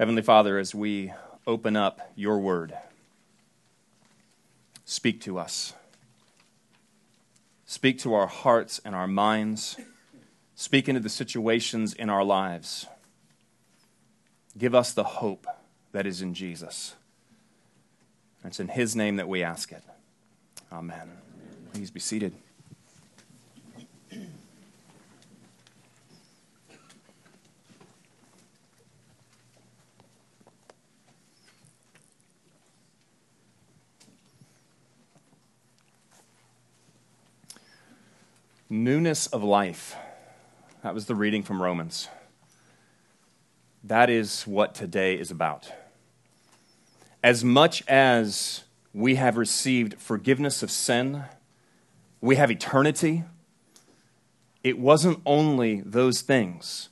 Heavenly Father, as we open up your word, speak to us. Speak to our hearts and our minds. Speak into the situations in our lives. Give us the hope that is in Jesus. It's in his name that we ask it. Amen. Please be seated. Newness of life. That was the reading from Romans. That is what today is about. As much as we have received forgiveness of sin, we have eternity, it wasn't only those things,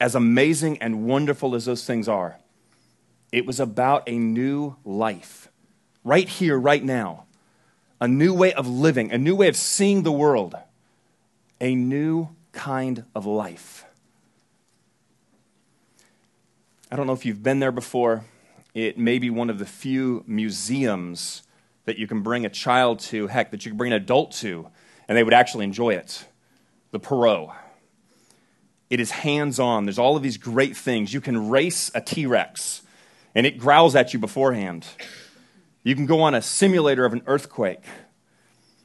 as amazing and wonderful as those things are, it was about a new life, right here, right now, a new way of living, a new way of seeing the world a new kind of life. I don't know if you've been there before. It may be one of the few museums that you can bring a child to, heck, that you can bring an adult to, and they would actually enjoy it. The Perot. It is hands on. There's all of these great things. You can race a T Rex, and it growls at you beforehand. You can go on a simulator of an earthquake.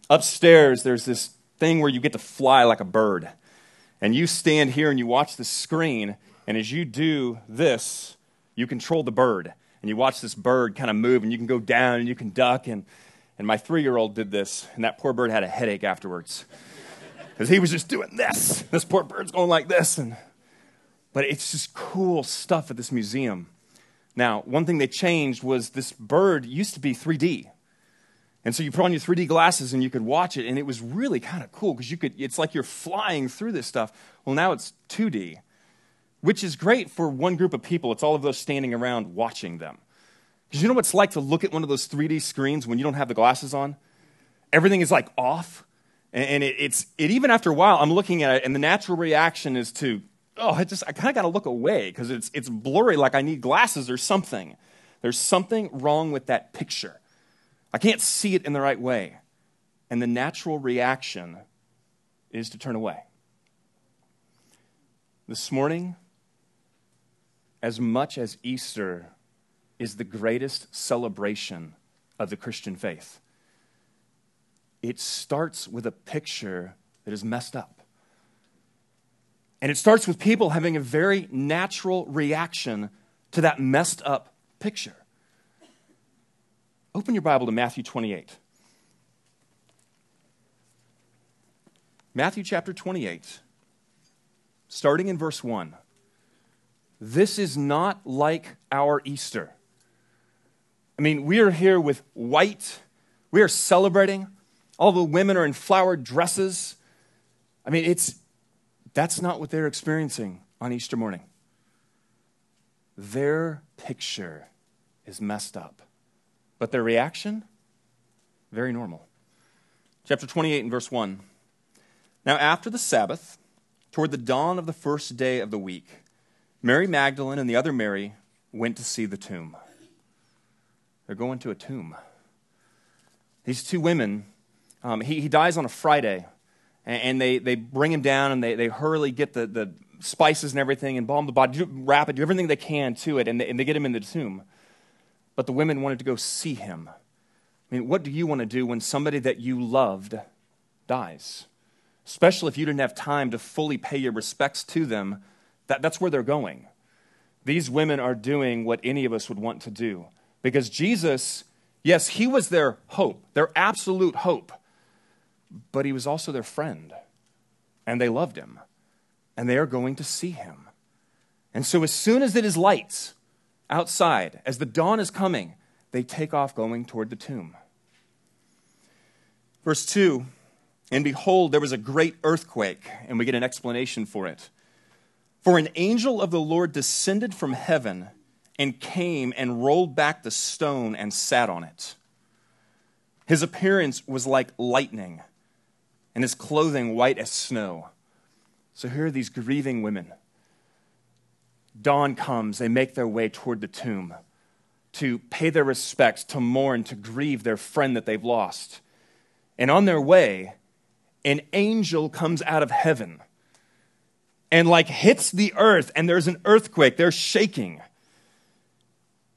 Upstairs, there's this thing where you get to fly like a bird. And you stand here and you watch the screen, and as you do this, you control the bird. And you watch this bird kind of move, and you can go down and you can duck. And, and my three year old did this, and that poor bird had a headache afterwards. Because he was just doing this. This poor bird's going like this. And, but it's just cool stuff at this museum. Now, one thing they changed was this bird used to be 3D. And so you put on your 3D glasses and you could watch it, and it was really kind of cool because you could, it's like you're flying through this stuff. Well, now it's 2D, which is great for one group of people. It's all of those standing around watching them. Because you know what it's like to look at one of those 3D screens when you don't have the glasses on? Everything is like off. And it, it's, it even after a while, I'm looking at it, and the natural reaction is to, oh, I just, I kind of got to look away because it's, it's blurry, like I need glasses or something. There's something wrong with that picture. I can't see it in the right way. And the natural reaction is to turn away. This morning, as much as Easter is the greatest celebration of the Christian faith, it starts with a picture that is messed up. And it starts with people having a very natural reaction to that messed up picture. Open your Bible to Matthew 28. Matthew chapter 28, starting in verse 1. This is not like our Easter. I mean, we are here with white, we are celebrating. All the women are in flowered dresses. I mean, it's that's not what they're experiencing on Easter morning. Their picture is messed up. But their reaction, very normal. Chapter 28 and verse 1. Now, after the Sabbath, toward the dawn of the first day of the week, Mary Magdalene and the other Mary went to see the tomb. They're going to a tomb. These two women, um, he, he dies on a Friday, and, and, they, they bring him down and they, they hurriedly get the, the spices and everything and balm the body, do, wrap it, do everything they can to it, and they, and they get him in the tomb but the women wanted to go see him. I mean, what do you want to do when somebody that you loved dies? Especially if you didn't have time to fully pay your respects to them, that, that's where they're going. These women are doing what any of us would want to do. Because Jesus, yes, he was their hope, their absolute hope, but he was also their friend. And they loved him. And they are going to see him. And so, as soon as it is light, outside, as the dawn is coming, they take off going toward the tomb. Verse 2 And behold, there was a great earthquake, and we get an explanation for it. For an angel of the Lord descended from heaven and came and rolled back the stone and sat on it. His appearance was like lightning, and his clothing white as snow. So here are these grieving women dawn comes, they make their way toward the tomb to pay their respects, to mourn, to grieve their friend that they've lost. And on their way, an angel comes out of heaven and like hits the earth, and there's an earthquake. They're shaking.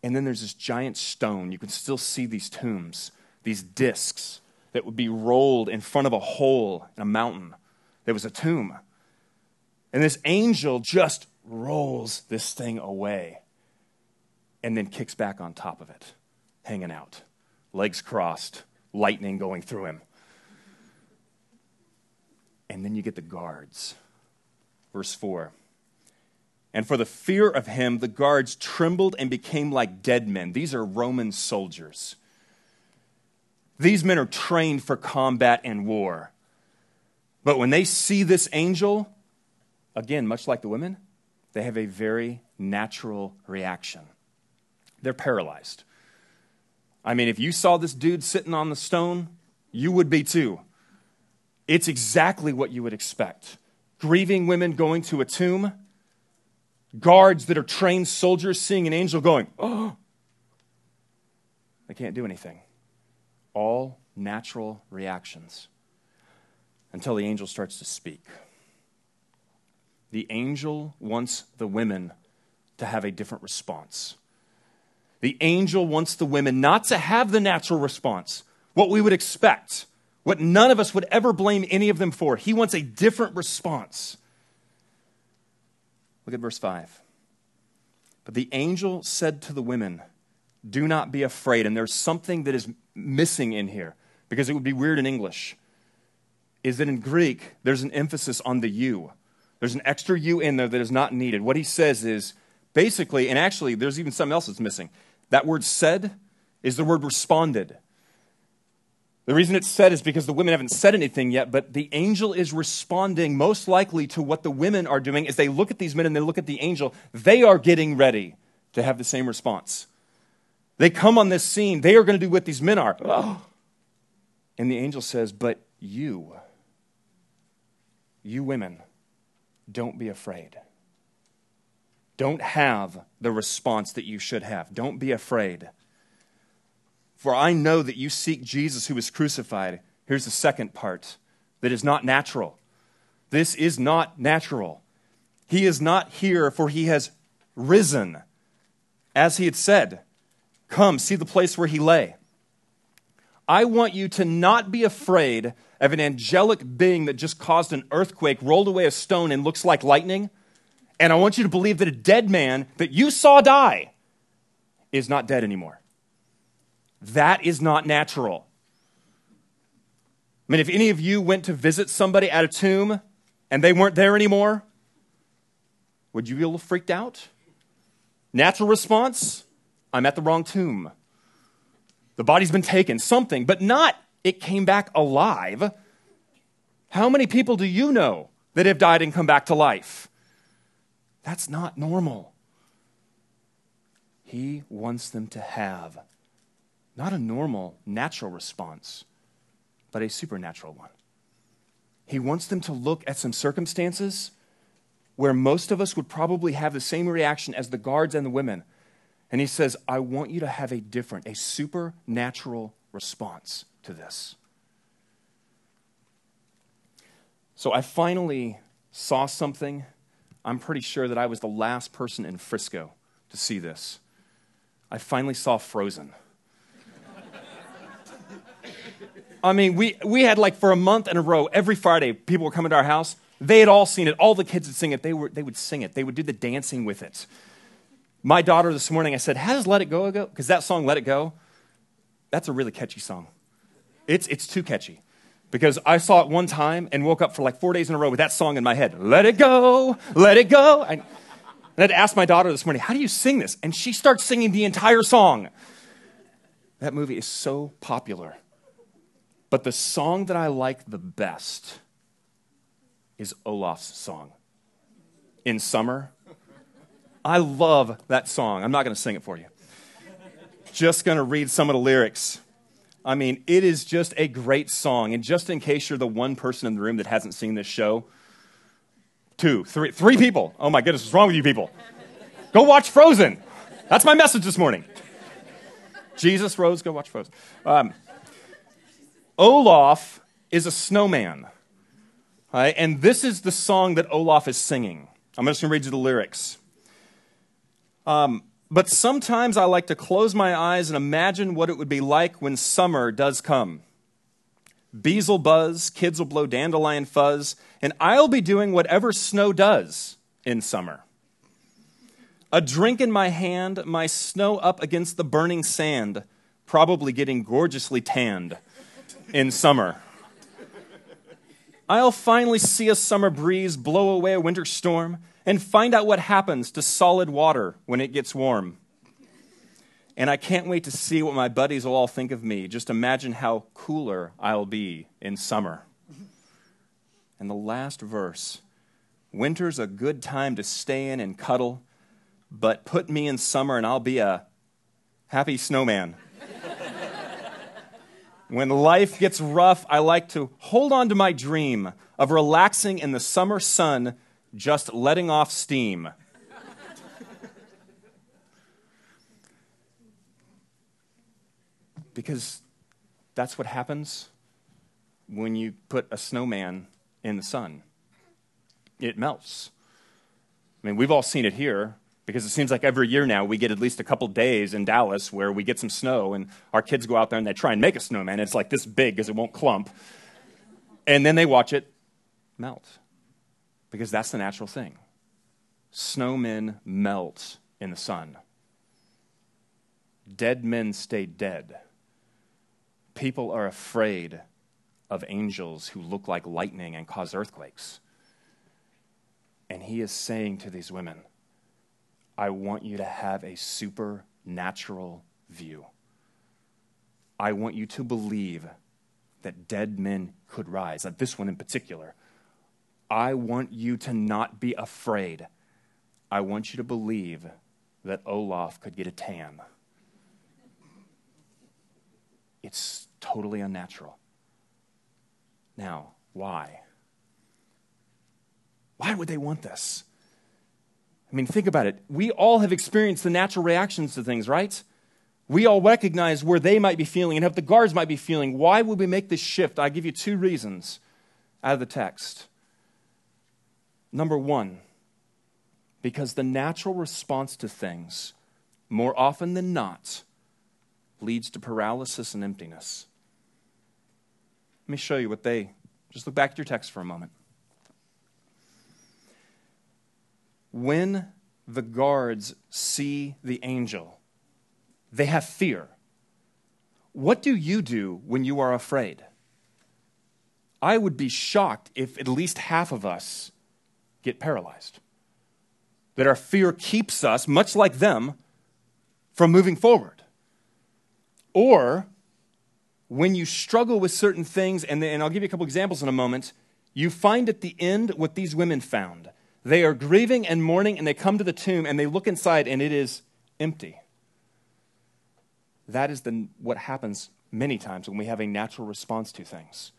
And then there's this giant stone. You can still see these tombs, these discs that would be rolled in front of a hole in a mountain. There was a tomb. And this angel just rolls this thing away and then kicks back on top of it, hanging out, legs crossed, lightning going through him. And then you get the guards. Verse 4. And for the fear of him, the guards trembled and became like dead men. These are Roman soldiers. These men are trained for combat and war. But when they see this angel, again, much like the women, they have a very natural reaction. They're paralyzed. I mean, if you saw this dude sitting on the stone, you would be too. It's exactly what you would expect. Grieving women going to a tomb, guards that are trained soldiers seeing an angel going, oh, they can't do anything. All natural reactions until the angel starts to speak. The angel wants the women to have a different response. The angel wants the women not to have the natural response, what we would expect what none of us would ever blame any of them for. He wants a different response. Look at verse 5. But the angel said to the women, Do not be afraid. And there's something that is missing in here because it would be weird in English. Is that in Greek, there's an emphasis on the you. There's an extra you in there that is not needed. What he says is basically, and actually, there's even something else that's missing. That word said is the word responded. The reason it's said is because the women haven't said anything yet, but the angel is responding most likely to what the women are doing as they look at these men and they look at the angel. They are getting ready to have the same response. They come on this scene, they are going to do what these men are. And the angel says, But you, you women, don't be afraid. Don't have the response that you should have. Don't be afraid. For I know that you seek Jesus who was crucified. Here's the second part that is not natural. This is not natural. He is not here, for he has risen. As he had said, Come, see the place where he lay. I want you to not be afraid of an angelic being that just caused an earthquake, rolled away a stone, and looks like lightning. And I want you to believe that a dead man that you saw die is not dead anymore. That is not natural. I mean, if any of you went to visit somebody at a tomb and they weren't there anymore, would you be a little freaked out? Natural response I'm at the wrong tomb. The body's been taken, something, but not it came back alive. How many people do you know that have died and come back to life? That's not normal. He wants them to have not a normal, natural response, but a supernatural one. He wants them to look at some circumstances where most of us would probably have the same reaction as the guards and the women. And he says, I want you to have a different, a supernatural response to this. So I finally saw something. I'm pretty sure that I was the last person in Frisco to see this. I finally saw Frozen. I mean, we, we had like for a month in a row, every Friday, people were coming to our house. They had all seen it. All the kids would sing it. They, were, they would sing it. They would do the dancing with it. My daughter this morning, I said, How does Let It Go go? Because that song, Let It Go, that's a really catchy song. It's, it's too catchy. Because I saw it one time and woke up for like four days in a row with that song in my head. Let it go, let it go. I, and I had asked my daughter this morning, How do you sing this? And she starts singing the entire song. That movie is so popular. But the song that I like the best is Olaf's song. In summer. I love that song. I'm not going to sing it for you. Just going to read some of the lyrics. I mean, it is just a great song. And just in case you're the one person in the room that hasn't seen this show, two, three, three people. Oh my goodness, what's wrong with you people? Go watch Frozen. That's my message this morning. Jesus rose, go watch Frozen. Um, Olaf is a snowman. Right? And this is the song that Olaf is singing. I'm just going to read you the lyrics. Um, but sometimes I like to close my eyes and imagine what it would be like when summer does come. Bees will buzz, kids will blow dandelion fuzz, and I'll be doing whatever snow does in summer. A drink in my hand, my snow up against the burning sand, probably getting gorgeously tanned in summer. I'll finally see a summer breeze blow away a winter storm and find out what happens to solid water when it gets warm. And I can't wait to see what my buddies will all think of me. Just imagine how cooler I'll be in summer. And the last verse Winter's a good time to stay in and cuddle, but put me in summer and I'll be a happy snowman. when life gets rough, I like to hold on to my dream of relaxing in the summer sun just letting off steam. because that's what happens when you put a snowman in the sun. It melts. I mean, we've all seen it here because it seems like every year now we get at least a couple days in Dallas where we get some snow and our kids go out there and they try and make a snowman. It's like this big because it won't clump. And then they watch it melt because that's the natural thing. Snowmen melt in the sun. Dead men stay dead. People are afraid of angels who look like lightning and cause earthquakes. And he is saying to these women, I want you to have a supernatural view. I want you to believe that dead men could rise, that this one in particular I want you to not be afraid. I want you to believe that Olaf could get a tan. It's totally unnatural. Now, why? Why would they want this? I mean, think about it. We all have experienced the natural reactions to things, right? We all recognize where they might be feeling and how the guards might be feeling. Why would we make this shift? I give you two reasons out of the text. Number one, because the natural response to things, more often than not, leads to paralysis and emptiness. Let me show you what they, just look back at your text for a moment. When the guards see the angel, they have fear. What do you do when you are afraid? I would be shocked if at least half of us get paralyzed. That our fear keeps us, much like them, from moving forward. Or when you struggle with certain things, and, and I'll give you a couple examples in a moment, you find at the end what these women found. They are grieving and mourning, and they come to the tomb and they look inside, and it is empty. That is the, what happens many times when we have a natural response to things.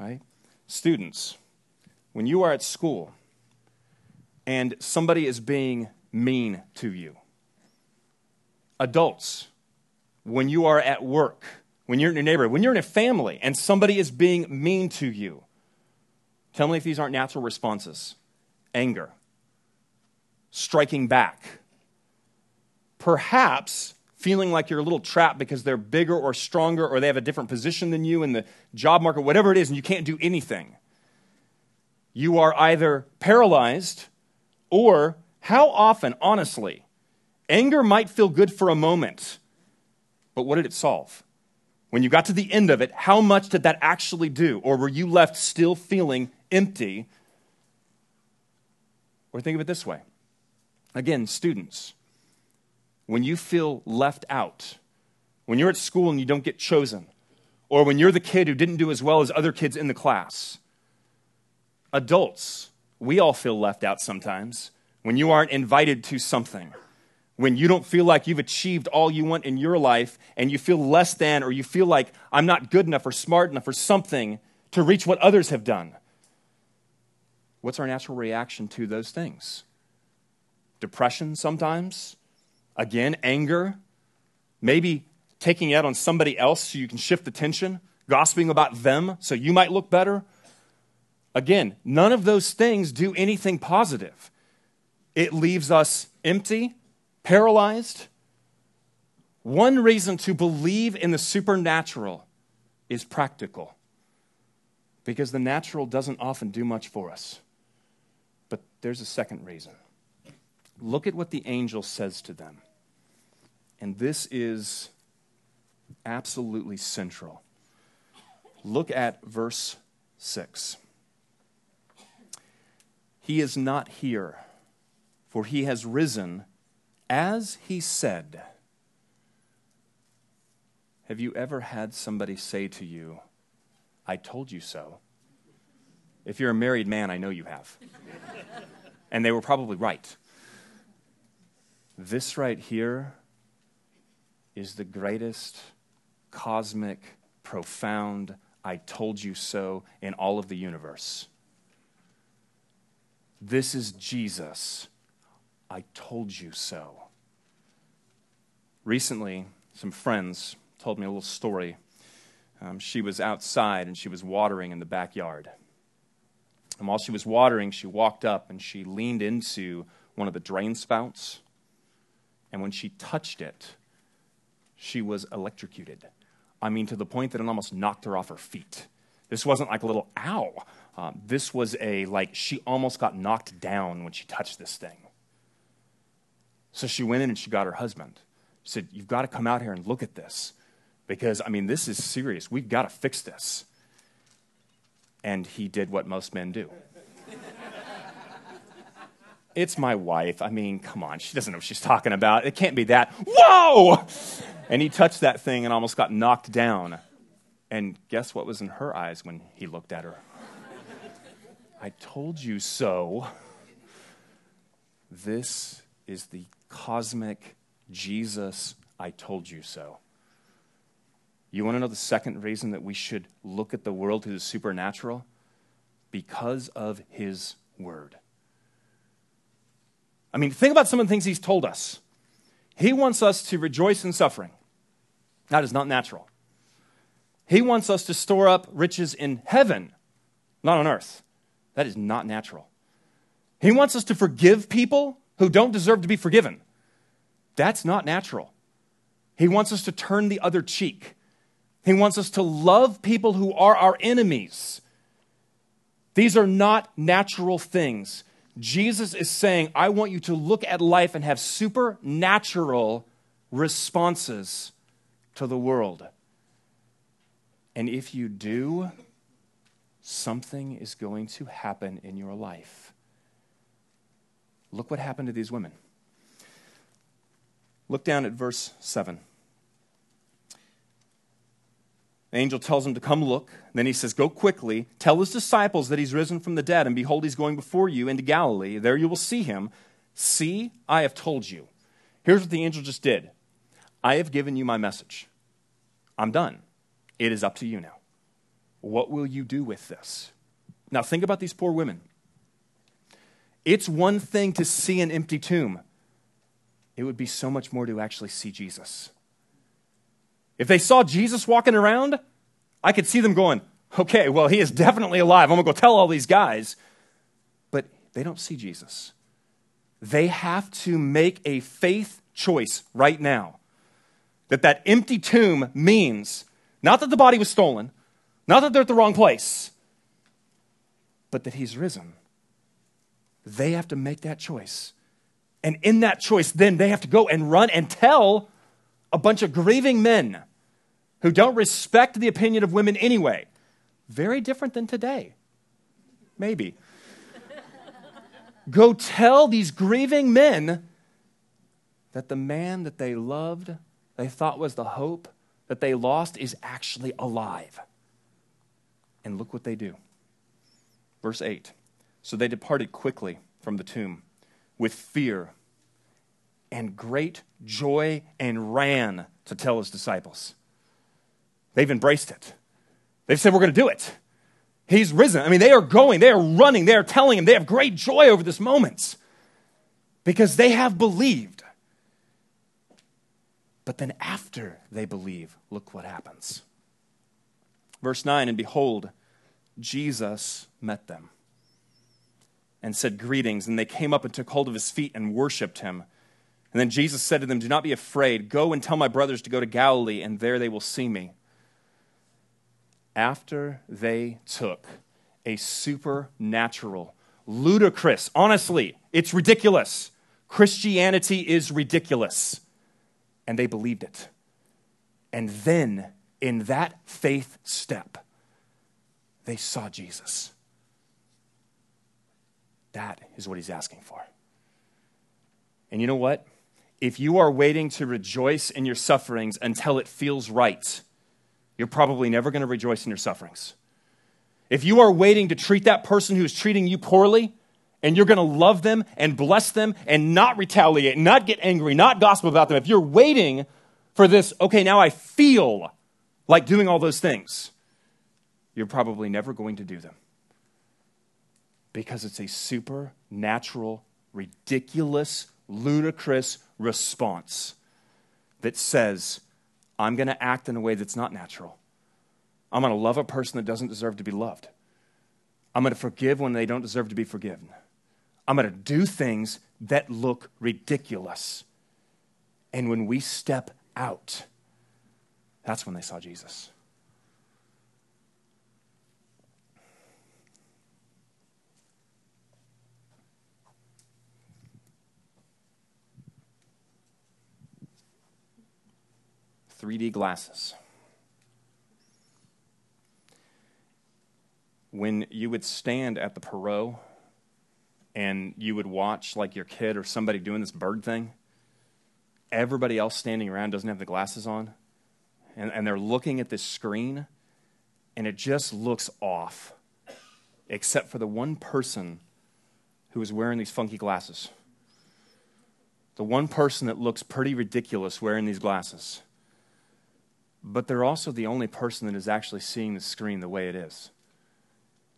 Right? Students, when you are at school, and somebody is being mean to you. Adults, when you are at work, when you're in your neighborhood, when you're in a family and somebody is being mean to you, tell me if these aren't natural responses anger, striking back, perhaps feeling like you're a little trapped because they're bigger or stronger or they have a different position than you in the job market, whatever it is, and you can't do anything. You are either paralyzed or how often, honestly, anger might feel good for a moment, but what did it solve? When you got to the end of it, how much did that actually do? Or were you left still feeling empty? Or think of it this way again, students, when you feel left out, when you're at school and you don't get chosen, or when you're the kid who didn't do as well as other kids in the class, adults, we all feel left out sometimes when you aren't invited to something, when you don't feel like you've achieved all you want in your life and you feel less than, or you feel like I'm not good enough or smart enough or something to reach what others have done. What's our natural reaction to those things? depression sometimes. Again, anger. Maybe taking it out on somebody else so you can shift the tension, gossiping about them so you might look better. Again, none of those things do anything positive. It leaves us empty, paralyzed. One reason to believe in the supernatural is practical because the natural doesn't often do much for us. But there's a second reason. Look at what the angel says to them. And this is absolutely central. Look at verse 6. He is not here, for he has risen as he said. Have you ever had somebody say to you, I told you so? If you're a married man, I know you have. and they were probably right. This right here is the greatest cosmic, profound, I told you so in all of the universe. This is Jesus. I told you so. Recently, some friends told me a little story. Um, she was outside and she was watering in the backyard. And while she was watering, she walked up and she leaned into one of the drain spouts. And when she touched it, she was electrocuted. I mean, to the point that it almost knocked her off her feet. This wasn't like a little ow. Um, this was a, like, she almost got knocked down when she touched this thing. So she went in and she got her husband. She said, You've got to come out here and look at this because, I mean, this is serious. We've got to fix this. And he did what most men do. it's my wife. I mean, come on. She doesn't know what she's talking about. It can't be that. Whoa! And he touched that thing and almost got knocked down. And guess what was in her eyes when he looked at her? I told you so. This is the cosmic Jesus, I told you so. You want to know the second reason that we should look at the world through the supernatural? Because of his word. I mean, think about some of the things he's told us. He wants us to rejoice in suffering. That is not natural. He wants us to store up riches in heaven, not on earth. That is not natural. He wants us to forgive people who don't deserve to be forgiven. That's not natural. He wants us to turn the other cheek. He wants us to love people who are our enemies. These are not natural things. Jesus is saying, I want you to look at life and have supernatural responses to the world. And if you do, something is going to happen in your life. Look what happened to these women. Look down at verse 7. The angel tells him to come look. Then he says, Go quickly, tell his disciples that he's risen from the dead, and behold, he's going before you into Galilee. There you will see him. See, I have told you. Here's what the angel just did I have given you my message. I'm done. It is up to you now. What will you do with this? Now, think about these poor women. It's one thing to see an empty tomb, it would be so much more to actually see Jesus. If they saw Jesus walking around, I could see them going, okay, well, he is definitely alive. I'm going to go tell all these guys. But they don't see Jesus. They have to make a faith choice right now that that empty tomb means not that the body was stolen, not that they're at the wrong place, but that he's risen. They have to make that choice. And in that choice, then they have to go and run and tell a bunch of grieving men who don't respect the opinion of women anyway. Very different than today. Maybe. go tell these grieving men that the man that they loved, they thought was the hope that they lost, is actually alive. And look what they do. Verse 8 So they departed quickly from the tomb with fear and great joy and ran to tell his disciples. They've embraced it. They've said, We're going to do it. He's risen. I mean, they are going, they are running, they are telling him, they have great joy over this moment. because they have believed. But then after they believe, look what happens. Verse 9 And behold, Jesus met them and said, Greetings. And they came up and took hold of his feet and worshiped him. And then Jesus said to them, Do not be afraid. Go and tell my brothers to go to Galilee, and there they will see me. After they took a supernatural, ludicrous, honestly, it's ridiculous. Christianity is ridiculous. And they believed it. And then, in that faith step, they saw Jesus. That is what he's asking for. And you know what? If you are waiting to rejoice in your sufferings until it feels right, you're probably never going to rejoice in your sufferings. If you are waiting to treat that person who's treating you poorly, and you're going to love them and bless them and not retaliate, not get angry, not gossip about them, if you're waiting for this, okay, now I feel like doing all those things, you're probably never going to do them. Because it's a supernatural, ridiculous, ludicrous response that says, I'm going to act in a way that's not natural. I'm going to love a person that doesn't deserve to be loved. I'm going to forgive when they don't deserve to be forgiven. I'm going to do things that look ridiculous. And when we step out, that's when they saw Jesus. 3D glasses. When you would stand at the Perot and you would watch like your kid or somebody doing this bird thing, everybody else standing around doesn't have the glasses on, and, and they're looking at this screen, and it just looks off, except for the one person who is wearing these funky glasses. The one person that looks pretty ridiculous wearing these glasses but they're also the only person that is actually seeing the screen the way it is.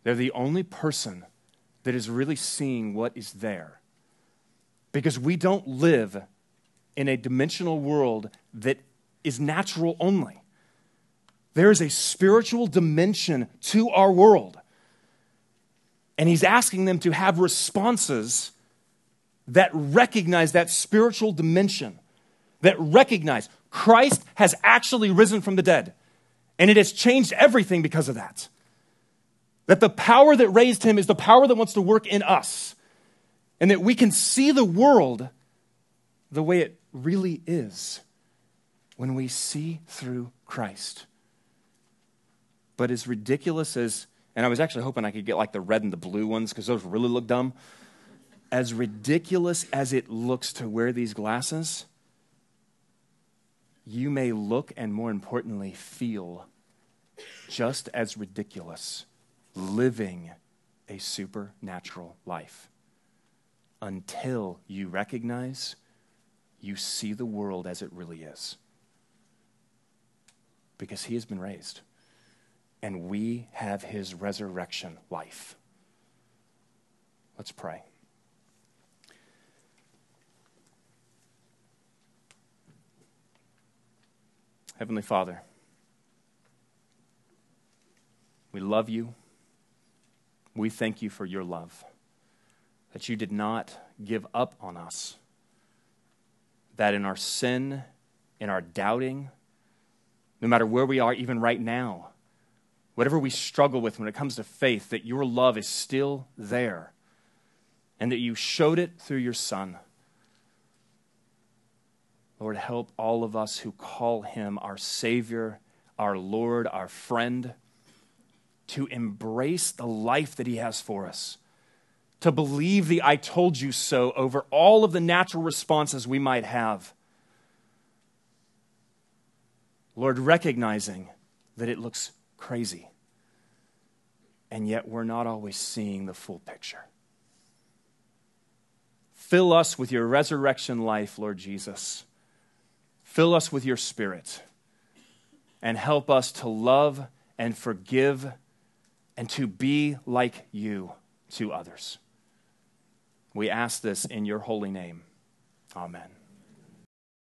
They're the only person that is really seeing what is there. Because we don't live in a dimensional world that is natural only. There is a spiritual dimension to our world. And he's asking them to have responses that recognize that spiritual dimension, that recognize Christ has actually risen from the dead. And it has changed everything because of that. That the power that raised him is the power that wants to work in us. And that we can see the world the way it really is when we see through Christ. But as ridiculous as, and I was actually hoping I could get like the red and the blue ones because those really look dumb. As ridiculous as it looks to wear these glasses, you may look and, more importantly, feel just as ridiculous living a supernatural life until you recognize you see the world as it really is. Because he has been raised, and we have his resurrection life. Let's pray. Heavenly Father, we love you. We thank you for your love, that you did not give up on us, that in our sin, in our doubting, no matter where we are, even right now, whatever we struggle with when it comes to faith, that your love is still there, and that you showed it through your Son. Lord, help all of us who call him our Savior, our Lord, our friend, to embrace the life that he has for us, to believe the I told you so over all of the natural responses we might have. Lord, recognizing that it looks crazy, and yet we're not always seeing the full picture. Fill us with your resurrection life, Lord Jesus Fill us with your spirit and help us to love and forgive and to be like you to others. We ask this in your holy name. Amen.